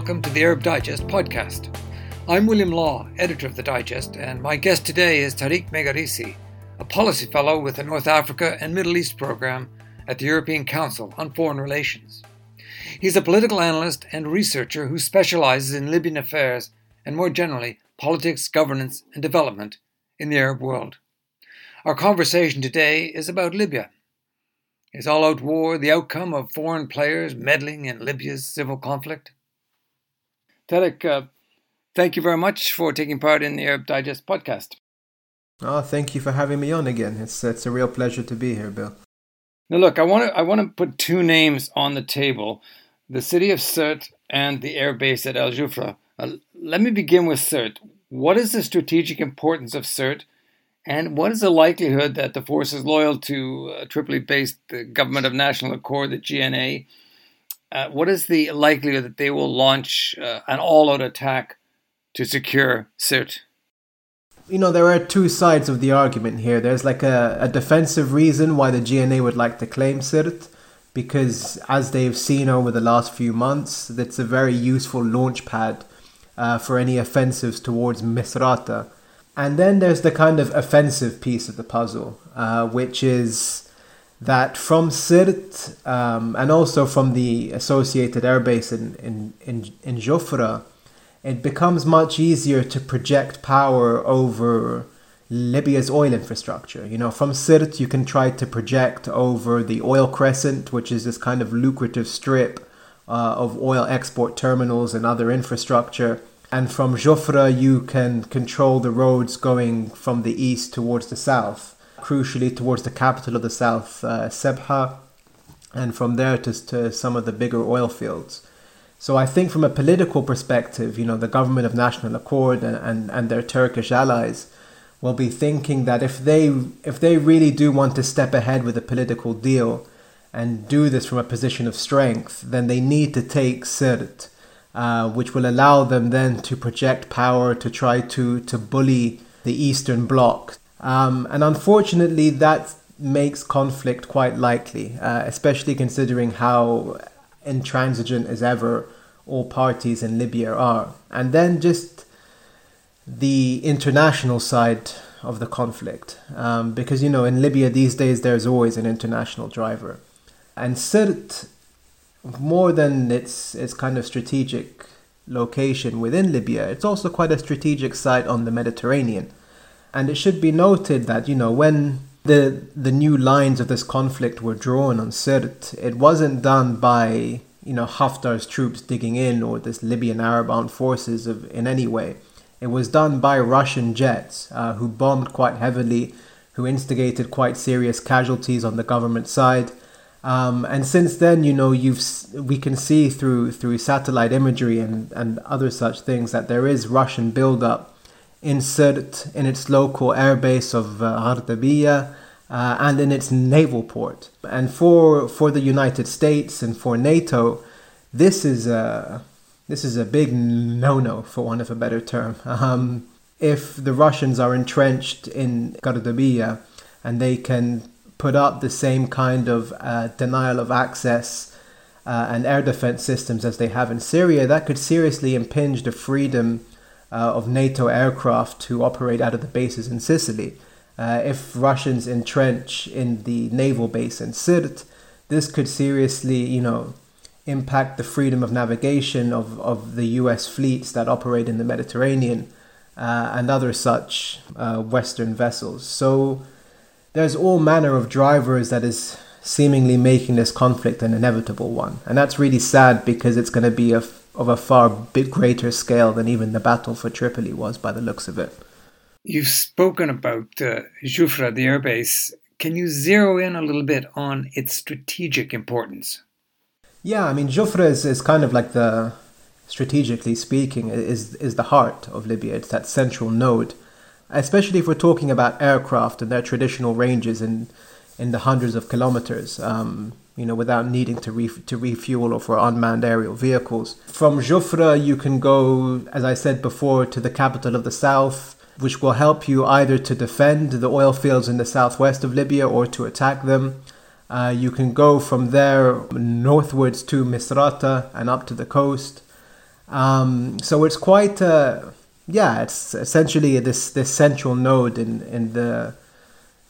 Welcome to the Arab Digest podcast. I'm William Law, editor of the Digest, and my guest today is Tarek Megerisi, a policy fellow with the North Africa and Middle East program at the European Council on Foreign Relations. He's a political analyst and researcher who specializes in Libyan affairs and more generally politics, governance, and development in the Arab world. Our conversation today is about Libya is all out war the outcome of foreign players meddling in Libya's civil conflict? Tarek, uh, thank you very much for taking part in the Arab Digest podcast. Oh, thank you for having me on again. It's it's a real pleasure to be here, Bill. Now, look, I want to I want to put two names on the table: the city of Sirte and the air base at Al Jufra. Uh, let me begin with Sirte. What is the strategic importance of Sirte, and what is the likelihood that the forces loyal to uh, Tripoli-based the Government of National Accord, the GNA, uh, what is the likelihood that they will launch uh, an all-out attack to secure Sirte? You know, there are two sides of the argument here. There's like a, a defensive reason why the GNA would like to claim Sirte, because as they've seen over the last few months, it's a very useful launch pad uh, for any offensives towards Misrata and then there's the kind of offensive piece of the puzzle, uh, which is that from Sirte um, and also from the associated airbase in, in, in, in Jufra, it becomes much easier to project power over Libya's oil infrastructure. You know, from Sirte, you can try to project over the oil crescent, which is this kind of lucrative strip uh, of oil export terminals and other infrastructure and from Jufra you can control the roads going from the east towards the south, crucially towards the capital of the south, uh, Sebha, and from there to, to some of the bigger oil fields. So I think from a political perspective, you know, the government of national accord and, and, and their Turkish allies will be thinking that if they if they really do want to step ahead with a political deal and do this from a position of strength, then they need to take Sirte uh, which will allow them then to project power to try to, to bully the Eastern Bloc. Um, and unfortunately, that makes conflict quite likely, uh, especially considering how intransigent as ever all parties in Libya are. And then just the international side of the conflict, um, because you know in Libya these days there's always an international driver, and Sirte more than its its kind of strategic location within Libya, it's also quite a strategic site on the Mediterranean. And it should be noted that, you know, when the the new lines of this conflict were drawn on Sirte, it wasn't done by, you know, Haftar's troops digging in or this Libyan Arab armed forces of, in any way. It was done by Russian jets uh, who bombed quite heavily, who instigated quite serious casualties on the government side, um, and since then, you know, you've we can see through through satellite imagery and, and other such things that there is Russian buildup in in its local airbase of uh, uh, and in its naval port. And for for the United States and for NATO, this is a this is a big no-no, for want of a better term. Um, if the Russians are entrenched in Gardabiya and they can put up the same kind of uh, denial of access uh, and air defense systems as they have in Syria, that could seriously impinge the freedom uh, of NATO aircraft to operate out of the bases in Sicily. Uh, if Russians entrench in the naval base in Sirte, this could seriously, you know, impact the freedom of navigation of, of the US fleets that operate in the Mediterranean uh, and other such uh, Western vessels. So there's all manner of drivers that is seemingly making this conflict an inevitable one. And that's really sad because it's going to be a, of a far bit greater scale than even the battle for Tripoli was by the looks of it. You've spoken about uh, Jufra, the airbase. Can you zero in a little bit on its strategic importance? Yeah, I mean, Jufra is, is kind of like the, strategically speaking, is, is the heart of Libya. It's that central node especially if we're talking about aircraft and their traditional ranges in in the hundreds of kilometers. Um, you know, without needing to re- to refuel or for unmanned aerial vehicles. From Jufra, you can go, as I said before, to the capital of the south, which will help you either to defend the oil fields in the southwest of Libya or to attack them. Uh, you can go from there northwards to Misrata and up to the coast. Um, so it's quite, yeah, it's essentially this, this central node in, in the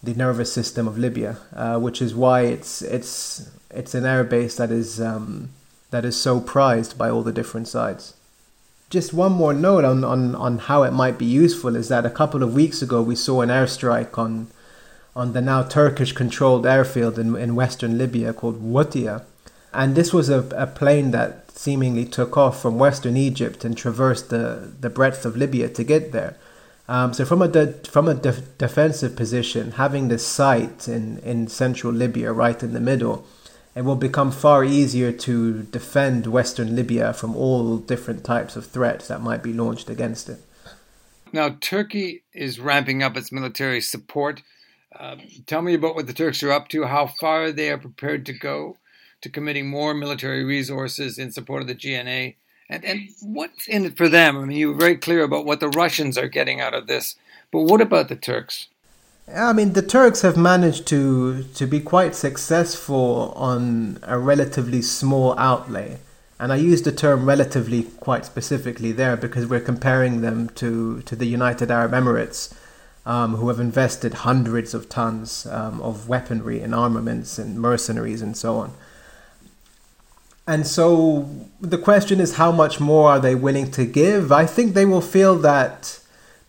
the nervous system of Libya, uh, which is why it's it's it's an airbase that is um, that is so prized by all the different sides. Just one more note on, on, on how it might be useful is that a couple of weeks ago we saw an airstrike on on the now Turkish controlled airfield in, in western Libya called Watia. And this was a, a plane that seemingly took off from western Egypt and traversed the, the breadth of Libya to get there. Um, so from a de- from a de- defensive position, having this site in, in central Libya, right in the middle, it will become far easier to defend Western Libya from all different types of threats that might be launched against it. Now, Turkey is ramping up its military support. Uh, tell me about what the Turks are up to, how far they are prepared to go to committing more military resources in support of the GNA, and, and what's in it for them? I mean, you were very clear about what the Russians are getting out of this, but what about the Turks? I mean, the Turks have managed to to be quite successful on a relatively small outlay, and I use the term relatively quite specifically there because we're comparing them to to the United Arab Emirates, um, who have invested hundreds of tons um, of weaponry and armaments and mercenaries and so on. And so the question is, how much more are they willing to give? I think they will feel that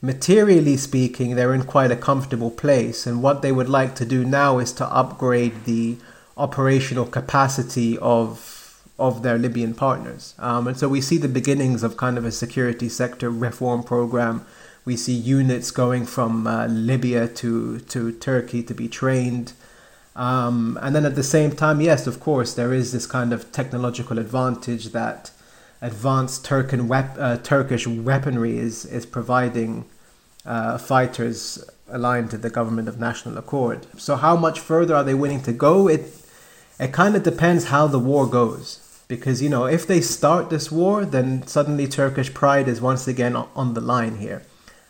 materially speaking, they're in quite a comfortable place. And what they would like to do now is to upgrade the operational capacity of of their Libyan partners. Um, and so we see the beginnings of kind of a security sector reform program. We see units going from uh, Libya to, to Turkey to be trained. Um, and then at the same time, yes, of course, there is this kind of technological advantage that advanced Turkin wep- uh, Turkish weaponry is, is providing uh, fighters aligned to the government of national accord. So how much further are they willing to go? It it kind of depends how the war goes. Because you know, if they start this war, then suddenly Turkish pride is once again on the line here.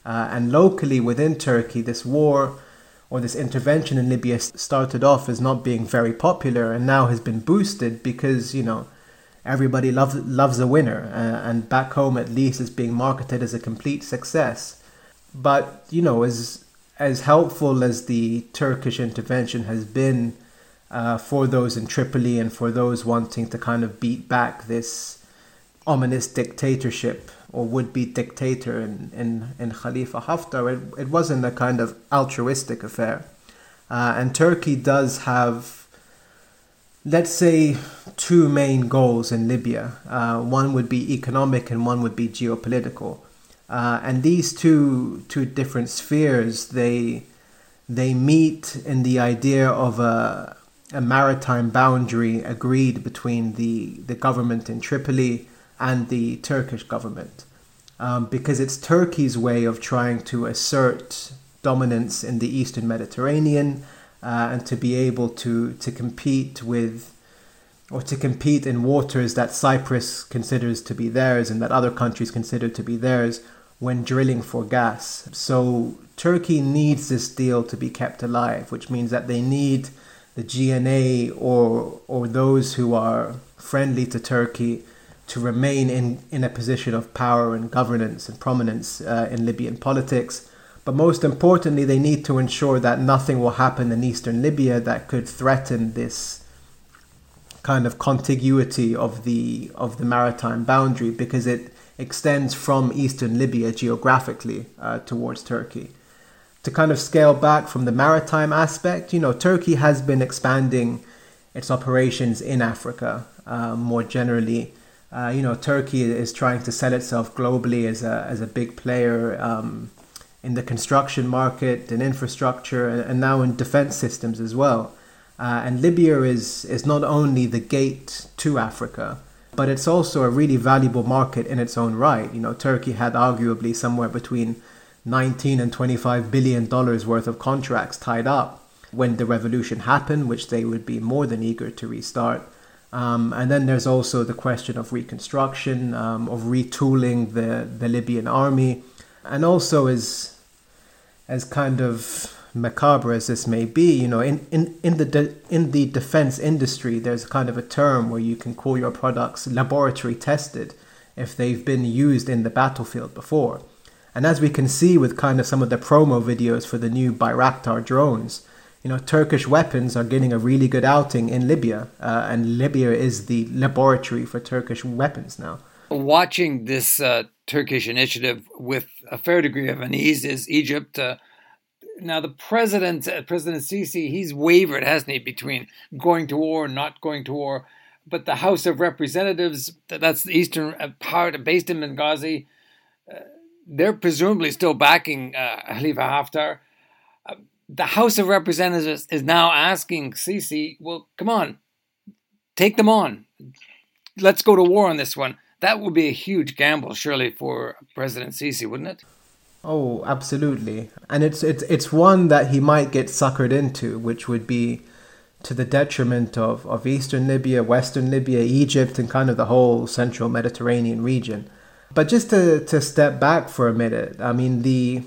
Uh, and locally within Turkey, this war or this intervention in Libya started off as not being very popular and now has been boosted because you know everybody loves loves a winner, uh, and back home at least it's being marketed as a complete success. But you know, as as helpful as the Turkish intervention has been uh, for those in Tripoli and for those wanting to kind of beat back this ominous dictatorship or would-be dictator in, in, in Khalifa Haftar, it, it wasn't a kind of altruistic affair. Uh, and Turkey does have let's say, two main goals in Libya. Uh, one would be economic and one would be geopolitical. Uh, and these two two different spheres they they meet in the idea of a, a maritime boundary agreed between the, the government in Tripoli and the Turkish government. Um, because it's Turkey's way of trying to assert dominance in the Eastern Mediterranean uh, and to be able to to compete with or to compete in waters that Cyprus considers to be theirs and that other countries consider to be theirs when drilling for gas. So Turkey needs this deal to be kept alive, which means that they need the GNA or or those who are friendly to Turkey to remain in, in a position of power and governance and prominence uh, in Libyan politics but most importantly, they need to ensure that nothing will happen in eastern Libya that could threaten this kind of contiguity of the of the maritime boundary because it extends from eastern Libya geographically uh, towards Turkey. To kind of scale back from the maritime aspect, you know, Turkey has been expanding its operations in Africa uh, more generally. Uh, you know, Turkey is trying to sell itself globally as a as a big player. Um, in the construction market and infrastructure and now in defense systems as well. Uh, and Libya is, is not only the gate to Africa, but it's also a really valuable market in its own right. You know, Turkey had arguably somewhere between 19 and 25 billion dollars worth of contracts tied up when the revolution happened, which they would be more than eager to restart. Um, and then there's also the question of reconstruction, um, of retooling the, the Libyan army, and also as as kind of macabre as this may be, you know, in, in, in the de- in the defense industry, there's kind of a term where you can call your products laboratory tested, if they've been used in the battlefield before. And as we can see with kind of some of the promo videos for the new Bayraktar drones, you know, Turkish weapons are getting a really good outing in Libya, uh, and Libya is the laboratory for Turkish weapons now. Watching this uh, Turkish initiative with a fair degree of unease is Egypt. Uh, now, the president, uh, President Sisi, he's wavered, hasn't he, between going to war and not going to war. But the House of Representatives, that's the eastern uh, part based in Benghazi, uh, they're presumably still backing Khalifa Haftar the House of Representatives is now asking Sisi, well, come on, take them on. Let's go to war on this one. That would be a huge gamble, surely, for President Sisi, wouldn't it? Oh, absolutely. And it's it's it's one that he might get suckered into, which would be to the detriment of, of Eastern Libya, Western Libya, Egypt, and kind of the whole central Mediterranean region. But just to, to step back for a minute, I mean, the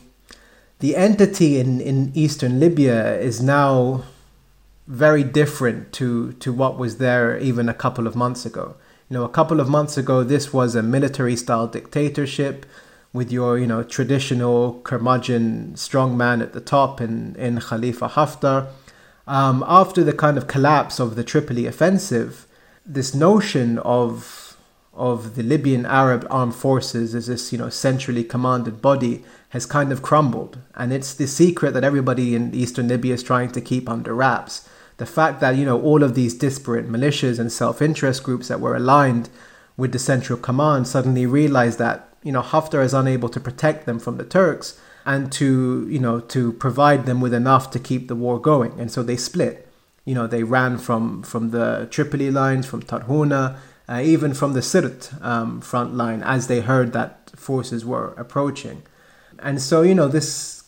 the entity in, in eastern Libya is now very different to, to what was there even a couple of months ago. You know, a couple of months ago, this was a military style dictatorship with your, you know, traditional curmudgeon strongman at the top in, in Khalifa Haftar. Um, after the kind of collapse of the Tripoli offensive, this notion of of the Libyan Arab armed forces as this, you know, centrally commanded body has kind of crumbled. And it's the secret that everybody in eastern Libya is trying to keep under wraps. The fact that, you know, all of these disparate militias and self interest groups that were aligned with the central command suddenly realized that, you know, Haftar is unable to protect them from the Turks and to, you know, to provide them with enough to keep the war going. And so they split. You know, they ran from, from the Tripoli lines, from Tarhuna, uh, even from the Sirt um, front line as they heard that forces were approaching. And so, you know, this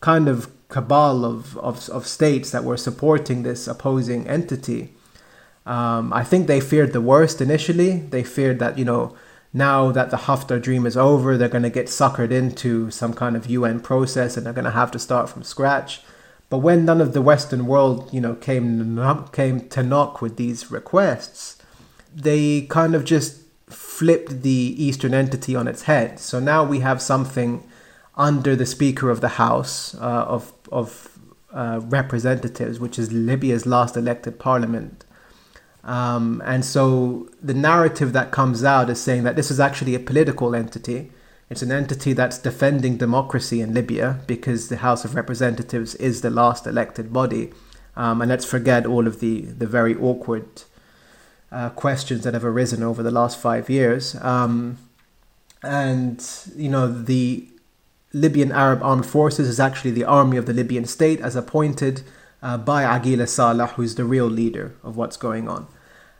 kind of cabal of, of, of states that were supporting this opposing entity, um, I think they feared the worst initially. They feared that, you know, now that the Haftar dream is over, they're going to get suckered into some kind of UN process and they're going to have to start from scratch. But when none of the Western world, you know, came came to knock with these requests, they kind of just flipped the Eastern entity on its head. So now we have something under the Speaker of the House uh, of of uh, Representatives, which is Libya's last elected parliament. Um, and so the narrative that comes out is saying that this is actually a political entity. It's an entity that's defending democracy in Libya because the House of Representatives is the last elected body. Um, and let's forget all of the, the very awkward uh, questions that have arisen over the last five years. Um, and, you know, the Libyan Arab Armed Forces is actually the army of the Libyan state as appointed uh, by Aguila Saleh, who's the real leader of what's going on.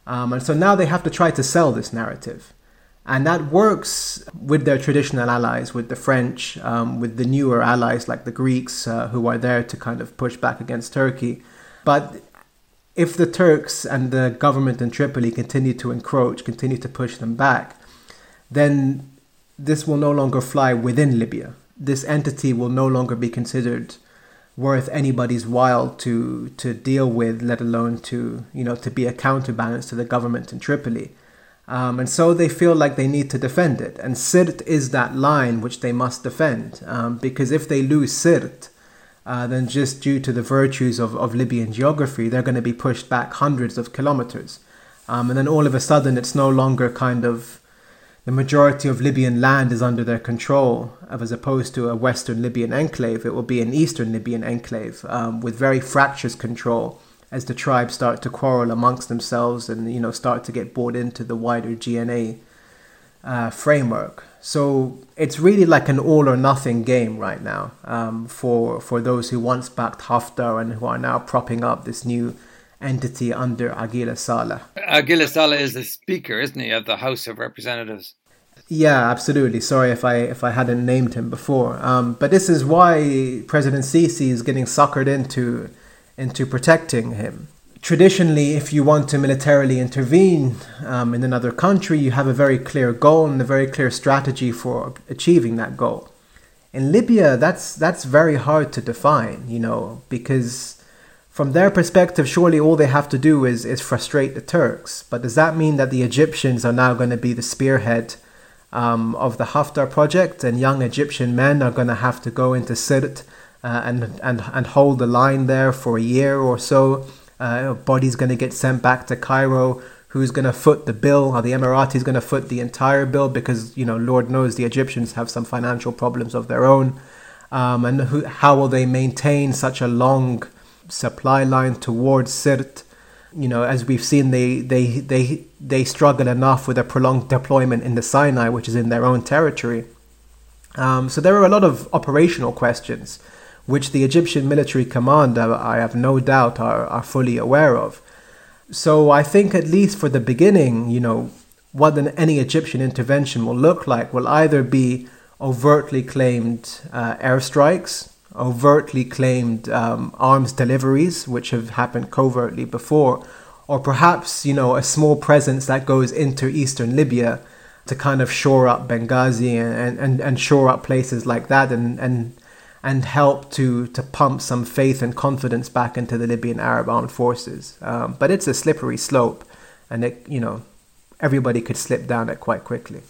Um, and so now they have to try to sell this narrative. And that works with their traditional allies, with the French, um, with the newer allies like the Greeks, uh, who are there to kind of push back against Turkey. But if the Turks and the government in Tripoli continue to encroach, continue to push them back, then this will no longer fly within Libya. This entity will no longer be considered worth anybody's while to to deal with, let alone to you know to be a counterbalance to the government in Tripoli. Um, and so they feel like they need to defend it. And Sirt is that line which they must defend, um, because if they lose Sirt, uh, then just due to the virtues of, of Libyan geography, they're going to be pushed back hundreds of kilometers. Um, and then all of a sudden, it's no longer kind of the majority of Libyan land is under their control, as opposed to a Western Libyan enclave. It will be an Eastern Libyan enclave um, with very fractious control as the tribes start to quarrel amongst themselves and you know start to get bought into the wider GNA uh, framework. So it's really like an all or nothing game right now um, for for those who once backed Haftar and who are now propping up this new entity under Aguila Saleh. Aguila Saleh is the speaker, isn't he, of the House of Representatives? Yeah, absolutely. Sorry if I if I hadn't named him before. Um, but this is why President Sisi is getting suckered into into protecting him traditionally, if you want to militarily intervene um, in another country, you have a very clear goal and a very clear strategy for achieving that goal. In Libya, that's that's very hard to define, you know, because from their perspective, surely all they have to do is is frustrate the Turks. But does that mean that the Egyptians are now going to be the spearhead um, of the Haftar project, and young Egyptian men are going to have to go into Sirte uh, and, and, and hold the line there for a year or so. Uh, body's going to get sent back to Cairo. Who's going to foot the bill? Are the Emiratis going to foot the entire bill? Because, you know, Lord knows the Egyptians have some financial problems of their own. Um, and who, how will they maintain such a long supply line towards Sirt? You know, as we've seen, they, they, they, they struggle enough with a prolonged deployment in the Sinai, which is in their own territory. Um, so there are a lot of operational questions which the Egyptian military command, I have no doubt, are, are fully aware of. So I think, at least for the beginning, you know, what an, any Egyptian intervention will look like will either be overtly claimed uh, airstrikes, overtly claimed um, arms deliveries, which have happened covertly before, or perhaps, you know, a small presence that goes into eastern Libya to kind of shore up Benghazi and, and, and shore up places like that and, and and help to to pump some faith and confidence back into the Libyan Arab armed forces. Um, but it's a slippery slope, and it you know everybody could slip down it quite quickly.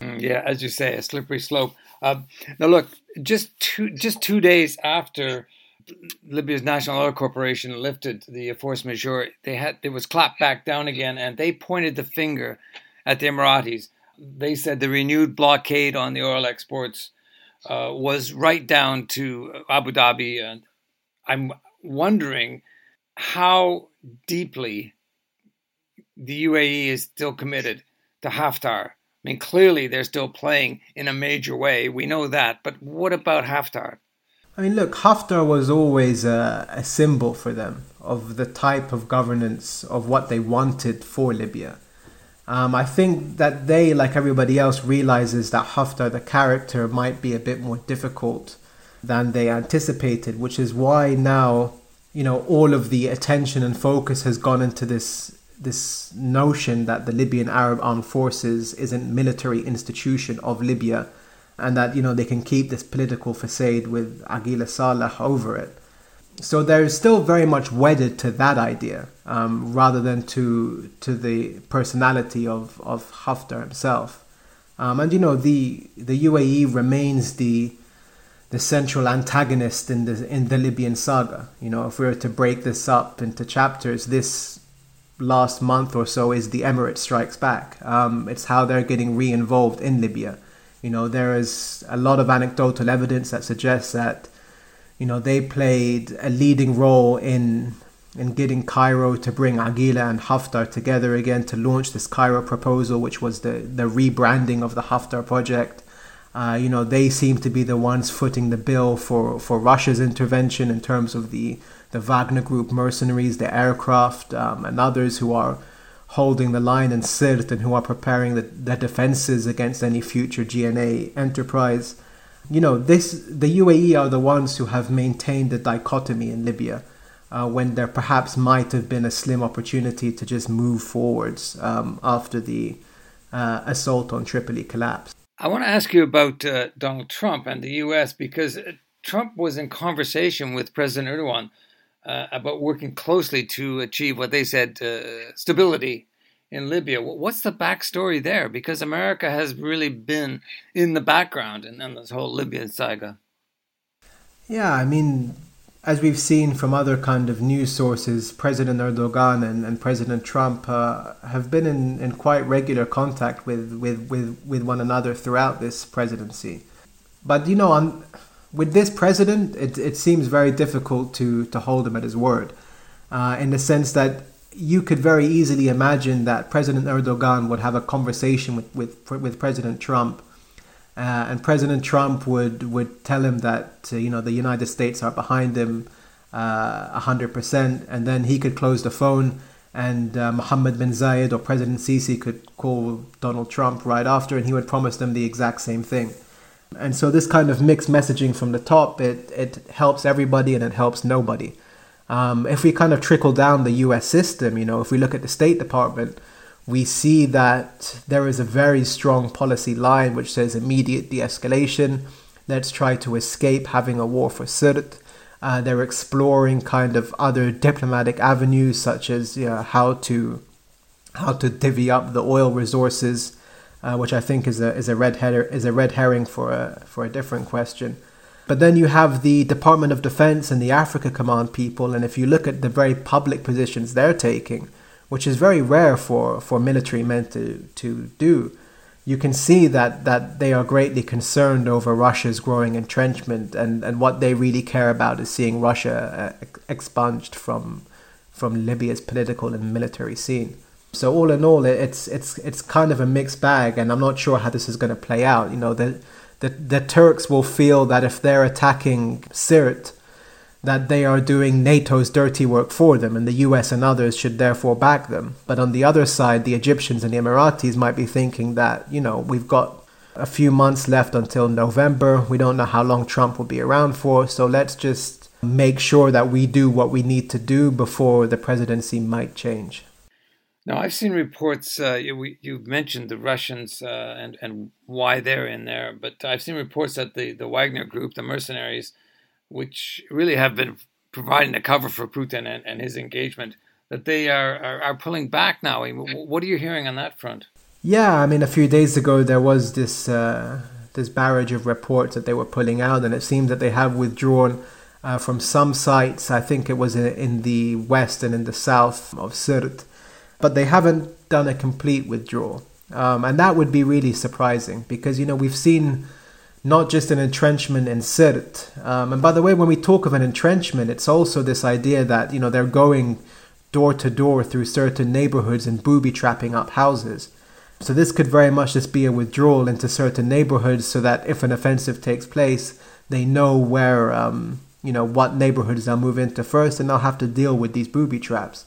Mm, yeah, as you say, a slippery slope. Uh, now look, just two just two days after Libya's National Oil Corporation lifted the force majeure, they had it was clapped back down again, and they pointed the finger at the Emiratis. They said the renewed blockade on the oil exports uh, was right down to Abu Dhabi. And I'm wondering how deeply the UAE is still committed to Haftar. I mean, clearly they're still playing in a major way. We know that. But what about Haftar? I mean, look, Haftar was always a, a symbol for them of the type of governance of what they wanted for Libya. Um, I think that they, like everybody else, realizes that Haftar, the character, might be a bit more difficult than they anticipated, which is why now, you know, all of the attention and focus has gone into this this notion that the Libyan Arab Armed Forces is a military institution of Libya, and that you know they can keep this political facade with Aguila Saleh over it so they're still very much wedded to that idea um, rather than to to the personality of, of Haftar himself. Um, and you know the the UAE remains the the central antagonist in the in the Libyan saga. You know, if we were to break this up into chapters, this last month or so is the Emirates strikes back. Um, it's how they're getting re-involved in Libya. You know, there is a lot of anecdotal evidence that suggests that you know, they played a leading role in in getting Cairo to bring Aguila and Haftar together again to launch this Cairo proposal, which was the, the rebranding of the Haftar project. Uh, you know, they seem to be the ones footing the bill for, for Russia's intervention in terms of the, the Wagner Group mercenaries, the aircraft, um, and others who are holding the line in Sirte and who are preparing the, the defenses against any future GNA enterprise you know, this the UAE are the ones who have maintained the dichotomy in Libya. Uh, when there perhaps might have been a slim opportunity to just move forwards um, after the uh, assault on Tripoli collapsed. I want to ask you about uh, Donald Trump and the U.S. because uh, Trump was in conversation with President Erdogan uh, about working closely to achieve what they said uh, stability in Libya. What's the backstory there? Because America has really been in the background in, in this whole Libyan saga. Yeah, I mean, as we've seen from other kind of news sources, President Erdogan and, and President Trump uh, have been in, in quite regular contact with, with, with, with one another throughout this presidency. But, you know, on, with this president, it, it seems very difficult to, to hold him at his word uh, in the sense that you could very easily imagine that President Erdogan would have a conversation with, with, with President Trump. Uh, and President Trump would, would tell him that uh, you know the United States are behind him uh, hundred percent, and then he could close the phone, and uh, Mohammed bin Zayed or President Sisi could call Donald Trump right after, and he would promise them the exact same thing. And so this kind of mixed messaging from the top, it it helps everybody and it helps nobody. Um, if we kind of trickle down the US system, you know, if we look at the State Department, we see that there is a very strong policy line which says immediate de escalation. Let's try to escape having a war for Sirte. Uh, they're exploring kind of other diplomatic avenues, such as you know, how to how to divvy up the oil resources uh, which I think is a is a red header is a red herring for a for a different question. But then you have the Department of Defense and the Africa Command people, and if you look at the very public positions they're taking, which is very rare for, for military men to, to do, you can see that, that they are greatly concerned over Russia's growing entrenchment, and, and what they really care about is seeing Russia uh, expunged from, from Libya's political and military scene. So all in all, it's it's it's kind of a mixed bag, and I'm not sure how this is going to play out. You know, the the, the Turks will feel that if they're attacking Sirte, that they are doing NATO's dirty work for them, and the US and others should therefore back them. But on the other side, the Egyptians and the Emiratis might be thinking that, you know, we've got a few months left until November. We don't know how long Trump will be around for, so let's just make sure that we do what we need to do before the presidency might change. Now, I've seen reports. Uh, you, you mentioned the Russians uh, and and why they're in there, but I've seen reports that the the Wagner Group, the mercenaries, which really have been providing the cover for Putin and, and his engagement, that they are, are, are pulling back now. What are you hearing on that front? Yeah, I mean, a few days ago there was this uh, this barrage of reports that they were pulling out, and it seems that they have withdrawn. Uh, from some sites, I think it was in, in the west and in the south of Sirte, but they haven't done a complete withdrawal. Um, and that would be really surprising because, you know, we've seen not just an entrenchment in Sirte. Um, and by the way, when we talk of an entrenchment, it's also this idea that, you know, they're going door to door through certain neighborhoods and booby trapping up houses. So this could very much just be a withdrawal into certain neighborhoods so that if an offensive takes place, they know where, um, you know, what neighborhoods they'll move into first and they'll have to deal with these booby traps.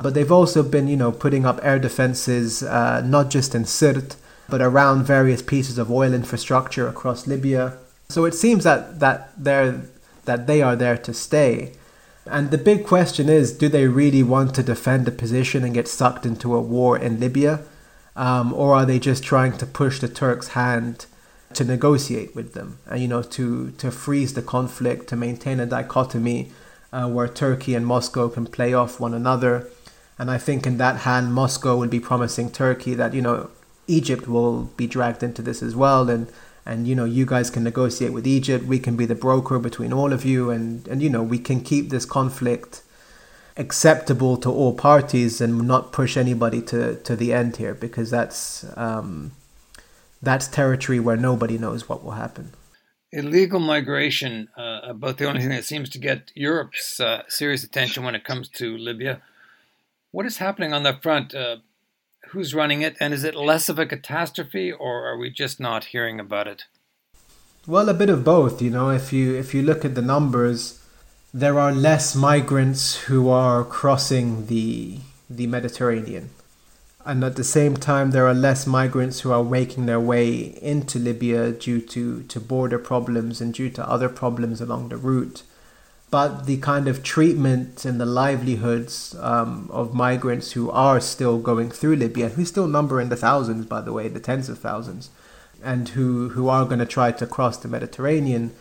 But they've also been, you know, putting up air defenses, uh, not just in Sirte, but around various pieces of oil infrastructure across Libya. So it seems that, that, they're, that they are there to stay. And the big question is do they really want to defend a position and get sucked into a war in Libya? Um, or are they just trying to push the Turks' hand to negotiate with them and, you know, to, to freeze the conflict, to maintain a dichotomy uh, where Turkey and Moscow can play off one another? And I think in that hand, Moscow will be promising Turkey that, you know, Egypt will be dragged into this as well. And, and you know, you guys can negotiate with Egypt. We can be the broker between all of you. And, and you know, we can keep this conflict acceptable to all parties and not push anybody to, to the end here because that's, um, that's territory where nobody knows what will happen illegal migration uh, about the only thing that seems to get Europe's uh, serious attention when it comes to Libya. What is happening on that front? Uh, who's running it? And is it less of a catastrophe or are we just not hearing about it? Well, a bit of both. You know, if you if you look at the numbers, there are less migrants who are crossing the the Mediterranean. And at the same time, there are less migrants who are making their way into Libya due to, to border problems and due to other problems along the route but the kind of treatment and the livelihoods um, of migrants who are still going through Libya, who still number in the thousands, by the way, the tens of thousands, and who, who are going to try to cross the Mediterranean,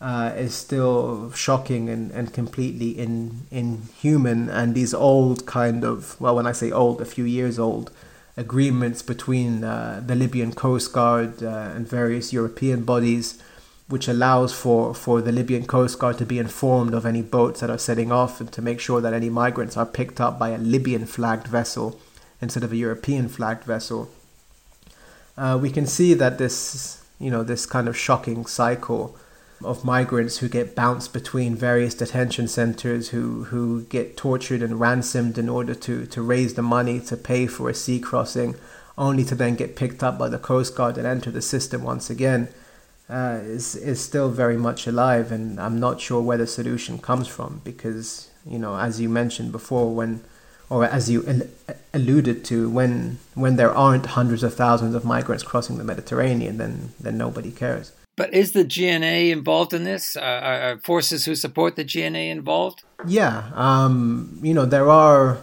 uh, is still shocking and, and completely in, inhuman. And these old kind of, well, when I say old, a few years old, agreements between uh, the Libyan Coast Guard uh, and various European bodies which allows for, for the Libyan Coast Guard to be informed of any boats that are setting off and to make sure that any migrants are picked up by a Libyan flagged vessel instead of a European flagged vessel. Uh, we can see that this, you know, this kind of shocking cycle of migrants who get bounced between various detention centers, who, who get tortured and ransomed in order to, to raise the money to pay for a sea crossing, only to then get picked up by the Coast Guard and enter the system once again uh, is is still very much alive, and I'm not sure where the solution comes from because you know, as you mentioned before, when or as you al- alluded to, when when there aren't hundreds of thousands of migrants crossing the Mediterranean, then then nobody cares. But is the GNA involved in this? Uh, are forces who support the GNA involved? Yeah, um, you know there are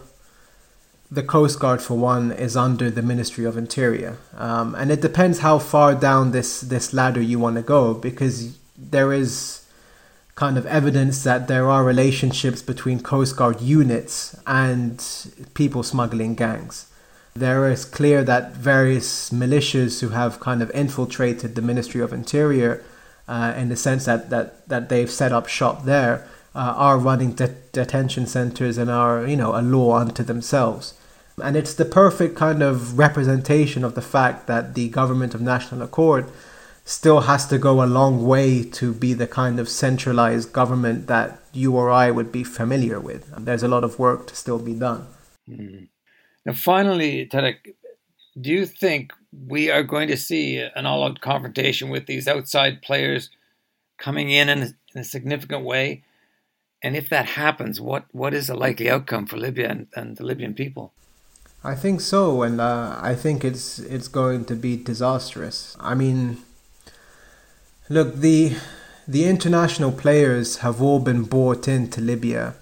the Coast Guard, for one, is under the Ministry of Interior, um, and it depends how far down this this ladder you want to go, because there is kind of evidence that there are relationships between Coast Guard units and people smuggling gangs. There is clear that various militias who have kind of infiltrated the Ministry of Interior, uh, in the sense that, that, that they've set up shop there, uh, are running de- detention centers and are, you know, a law unto themselves. And it's the perfect kind of representation of the fact that the government of national accord still has to go a long way to be the kind of centralized government that you or I would be familiar with. There's a lot of work to still be done. Mm. Now, finally, Tarek, do you think we are going to see an all out confrontation with these outside players coming in in a, in a significant way? And if that happens, what, what is the likely outcome for Libya and, and the Libyan people? I think so, and uh, I think it's it's going to be disastrous. I mean, look the the international players have all been bought into Libya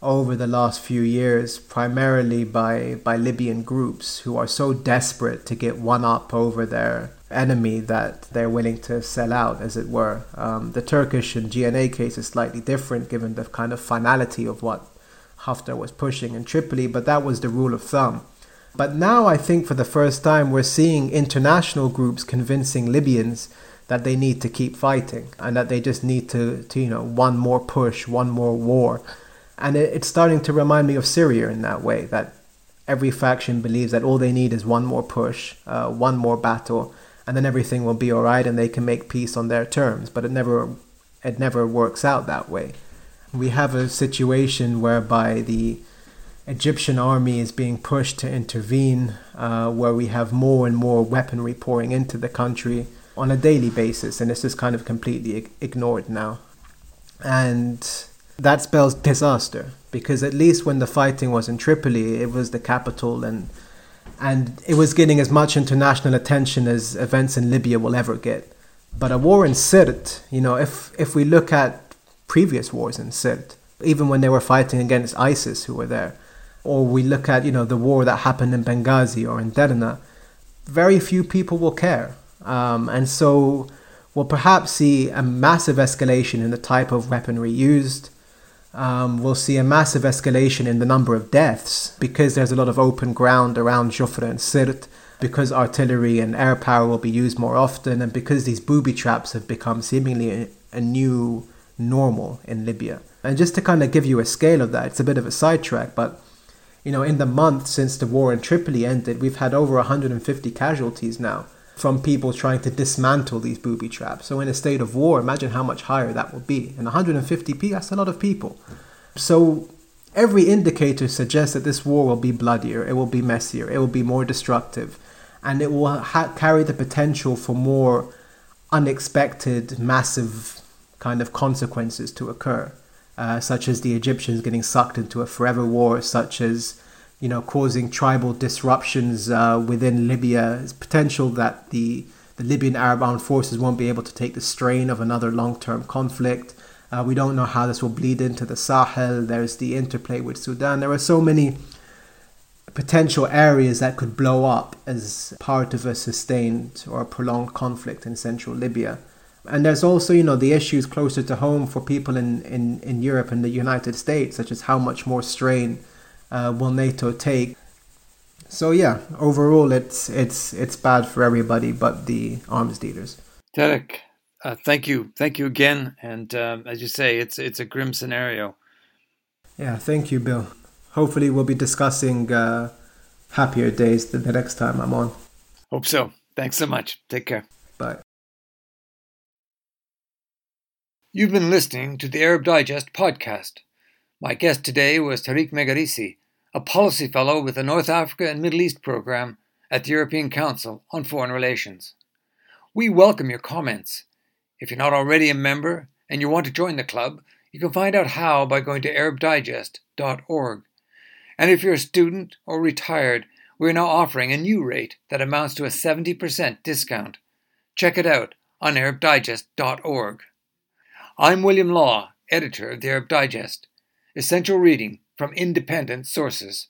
over the last few years, primarily by by Libyan groups who are so desperate to get one up over their enemy that they're willing to sell out, as it were. Um, the Turkish and GNA case is slightly different, given the kind of finality of what Haftar was pushing in Tripoli, but that was the rule of thumb. But now I think for the first time we're seeing international groups convincing Libyans that they need to keep fighting and that they just need to, to you know, one more push, one more war. And it, it's starting to remind me of Syria in that way, that every faction believes that all they need is one more push, uh, one more battle, and then everything will be all right and they can make peace on their terms. But it never, it never works out that way. We have a situation whereby the Egyptian army is being pushed to intervene, uh, where we have more and more weaponry pouring into the country on a daily basis, and this is kind of completely ignored now. And that spells disaster because at least when the fighting was in Tripoli, it was the capital and and it was getting as much international attention as events in Libya will ever get. But a war in Sirte, you know, if if we look at previous wars in Sirte, even when they were fighting against ISIS who were there, or we look at you know the war that happened in Benghazi or in Derna, very few people will care, um, and so we'll perhaps see a massive escalation in the type of weaponry used. Um, we'll see a massive escalation in the number of deaths because there's a lot of open ground around Jufra and Sirte, because artillery and air power will be used more often, and because these booby traps have become seemingly a, a new normal in Libya. And just to kind of give you a scale of that, it's a bit of a sidetrack, but you know, in the month since the war in Tripoli ended, we've had over 150 casualties now from people trying to dismantle these booby traps. So in a state of war, imagine how much higher that would be. And 150 people, that's a lot of people. So every indicator suggests that this war will be bloodier, it will be messier, it will be more destructive, and it will ha- carry the potential for more unexpected, massive kind of consequences to occur uh, such as the Egyptians getting sucked into a forever war, such as you know causing tribal disruptions uh, within Libya. It's potential that the the Libyan Arab armed forces won't be able to take the strain of another long-term conflict. Uh, we don't know how this will bleed into the Sahel. There's the interplay with Sudan. There are so many potential areas that could blow up as part of a sustained or prolonged conflict in central Libya and there's also you know the issues closer to home for people in, in, in Europe and the United States, such as how much more strain uh, will NATO take. So yeah, overall it's it's it's bad for everybody but the arms dealers. Tarek, uh, thank you, thank you again, and um, as you say, it's it's a grim scenario. Yeah, thank you, Bill. Hopefully, we'll be discussing uh, happier days the, the next time I'm on. Hope so. Thanks so much. Take care. You've been listening to the Arab Digest podcast. My guest today was Tarek Megerisi, a policy fellow with the North Africa and Middle East program at the European Council on Foreign Relations. We welcome your comments. If you're not already a member and you want to join the club, you can find out how by going to arabdigest.org. And if you're a student or retired, we're now offering a new rate that amounts to a 70% discount. Check it out on arabdigest.org. I'm William Law, editor of the Arab Digest, essential reading from independent sources.